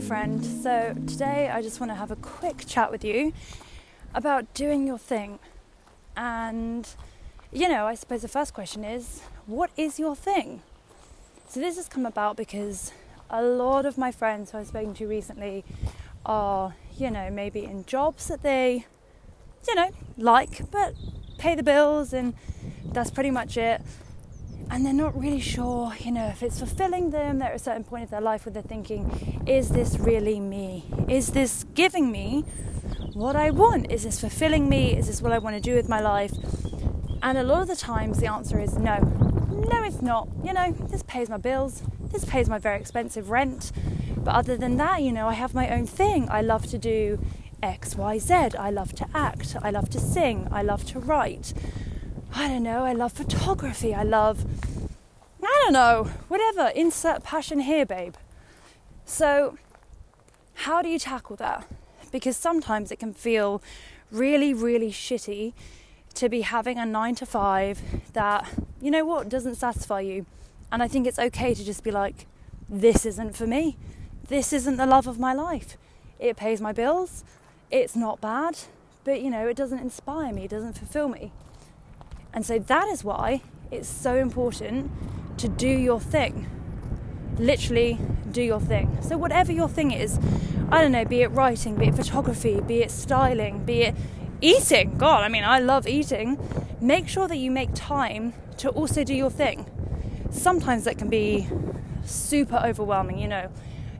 friend. So, today I just want to have a quick chat with you about doing your thing. And, you know, I suppose the first question is what is your thing? So, this has come about because a lot of my friends who I've spoken to recently are, you know, maybe in jobs that they, you know, like, but pay the bills and that's pretty much it and they're not really sure, you know, if it's fulfilling them. They're at a certain point of their life where they're thinking, is this really me? Is this giving me what I want? Is this fulfilling me? Is this what I want to do with my life? And a lot of the times the answer is no. No, it's not. You know, this pays my bills, this pays my very expensive rent. But other than that, you know, I have my own thing. I love to do X, Y, Z. I love to act. I love to sing. I love to write. I don't know, I love photography, I love, I don't know, whatever, insert passion here, babe. So, how do you tackle that? Because sometimes it can feel really, really shitty to be having a nine to five that, you know what, doesn't satisfy you. And I think it's okay to just be like, this isn't for me. This isn't the love of my life. It pays my bills. It's not bad, but you know, it doesn't inspire me, it doesn't fulfill me. And so that is why it's so important to do your thing. Literally, do your thing. So, whatever your thing is, I don't know, be it writing, be it photography, be it styling, be it eating. God, I mean, I love eating. Make sure that you make time to also do your thing. Sometimes that can be super overwhelming, you know.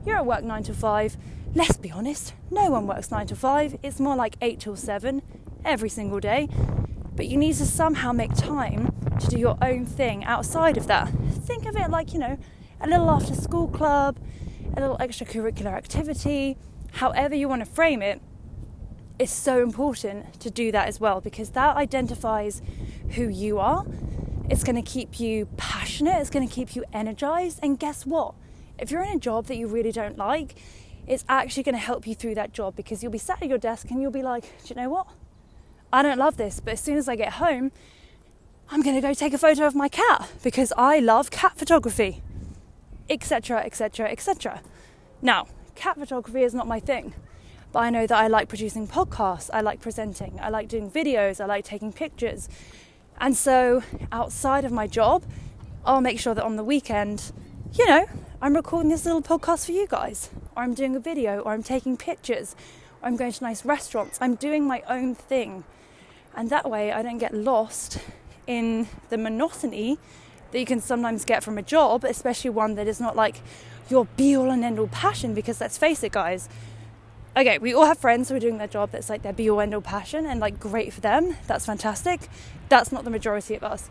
You're at work nine to five. Let's be honest, no one works nine to five. It's more like eight till seven every single day but you need to somehow make time to do your own thing outside of that. Think of it like, you know, a little after school club, a little extracurricular activity, however you want to frame it. It's so important to do that as well because that identifies who you are. It's going to keep you passionate, it's going to keep you energized. And guess what? If you're in a job that you really don't like, it's actually going to help you through that job because you'll be sat at your desk and you'll be like, do you know what? I don't love this, but as soon as I get home, I'm going to go take a photo of my cat because I love cat photography, etc., etc., etc. Now, cat photography is not my thing, but I know that I like producing podcasts, I like presenting, I like doing videos, I like taking pictures. And so, outside of my job, I'll make sure that on the weekend, you know, I'm recording this little podcast for you guys, or I'm doing a video, or I'm taking pictures, I'm going to nice restaurants. I'm doing my own thing and that way I don't get lost in the monotony that you can sometimes get from a job, especially one that is not like your be all and end all passion. Because let's face it, guys, okay, we all have friends who are doing their job that's like their be all end all passion and like great for them. That's fantastic. That's not the majority of us.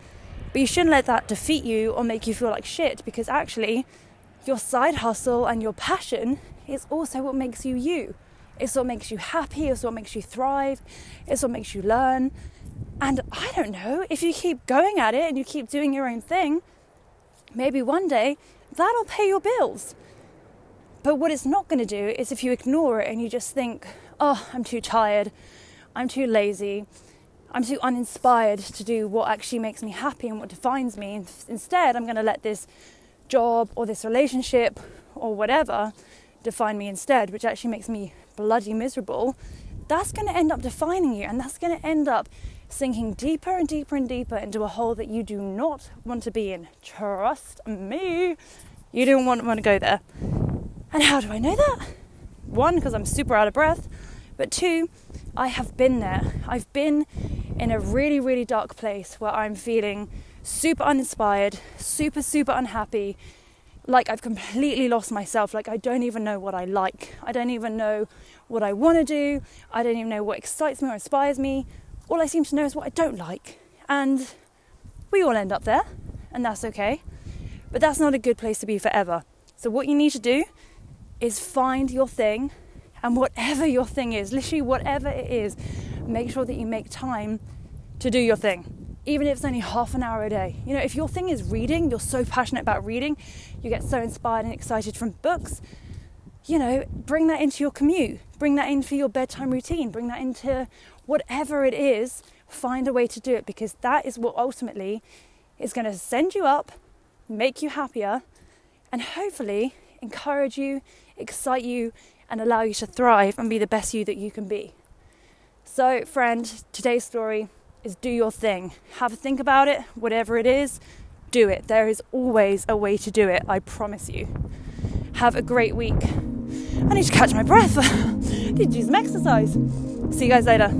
But you shouldn't let that defeat you or make you feel like shit because actually, your side hustle and your passion is also what makes you you. It's what makes you happy, it's what makes you thrive, it's what makes you learn. And I don't know, if you keep going at it and you keep doing your own thing, maybe one day that'll pay your bills. But what it's not going to do is if you ignore it and you just think, oh, I'm too tired, I'm too lazy, I'm too uninspired to do what actually makes me happy and what defines me. Instead, I'm going to let this job or this relationship or whatever define me instead, which actually makes me bloody miserable, that's going to end up defining you and that's going to end up sinking deeper and deeper and deeper into a hole that you do not want to be in. Trust me, you don't want, want to go there. And how do I know that? One, because I'm super out of breath, but two, I have been there. I've been in a really, really dark place where I'm feeling super uninspired, super, super unhappy, like I've completely lost myself. Like I don't even know what I like. I don't even know what I want to do. I don't even know what excites me or inspires me. All I seem to know is what I don't like. And we all end up there, and that's okay. But that's not a good place to be forever. So, what you need to do is find your thing, and whatever your thing is, literally whatever it is, make sure that you make time to do your thing even if it's only half an hour a day. You know, if your thing is reading, you're so passionate about reading, you get so inspired and excited from books, you know, bring that into your commute, bring that into your bedtime routine, bring that into whatever it is, find a way to do it because that is what ultimately is going to send you up, make you happier, and hopefully encourage you, excite you, and allow you to thrive and be the best you that you can be. So, friend, today's story is do your thing. Have a think about it, whatever it is, do it. There is always a way to do it, I promise you. Have a great week. I need to catch my breath. need to do some exercise. See you guys later.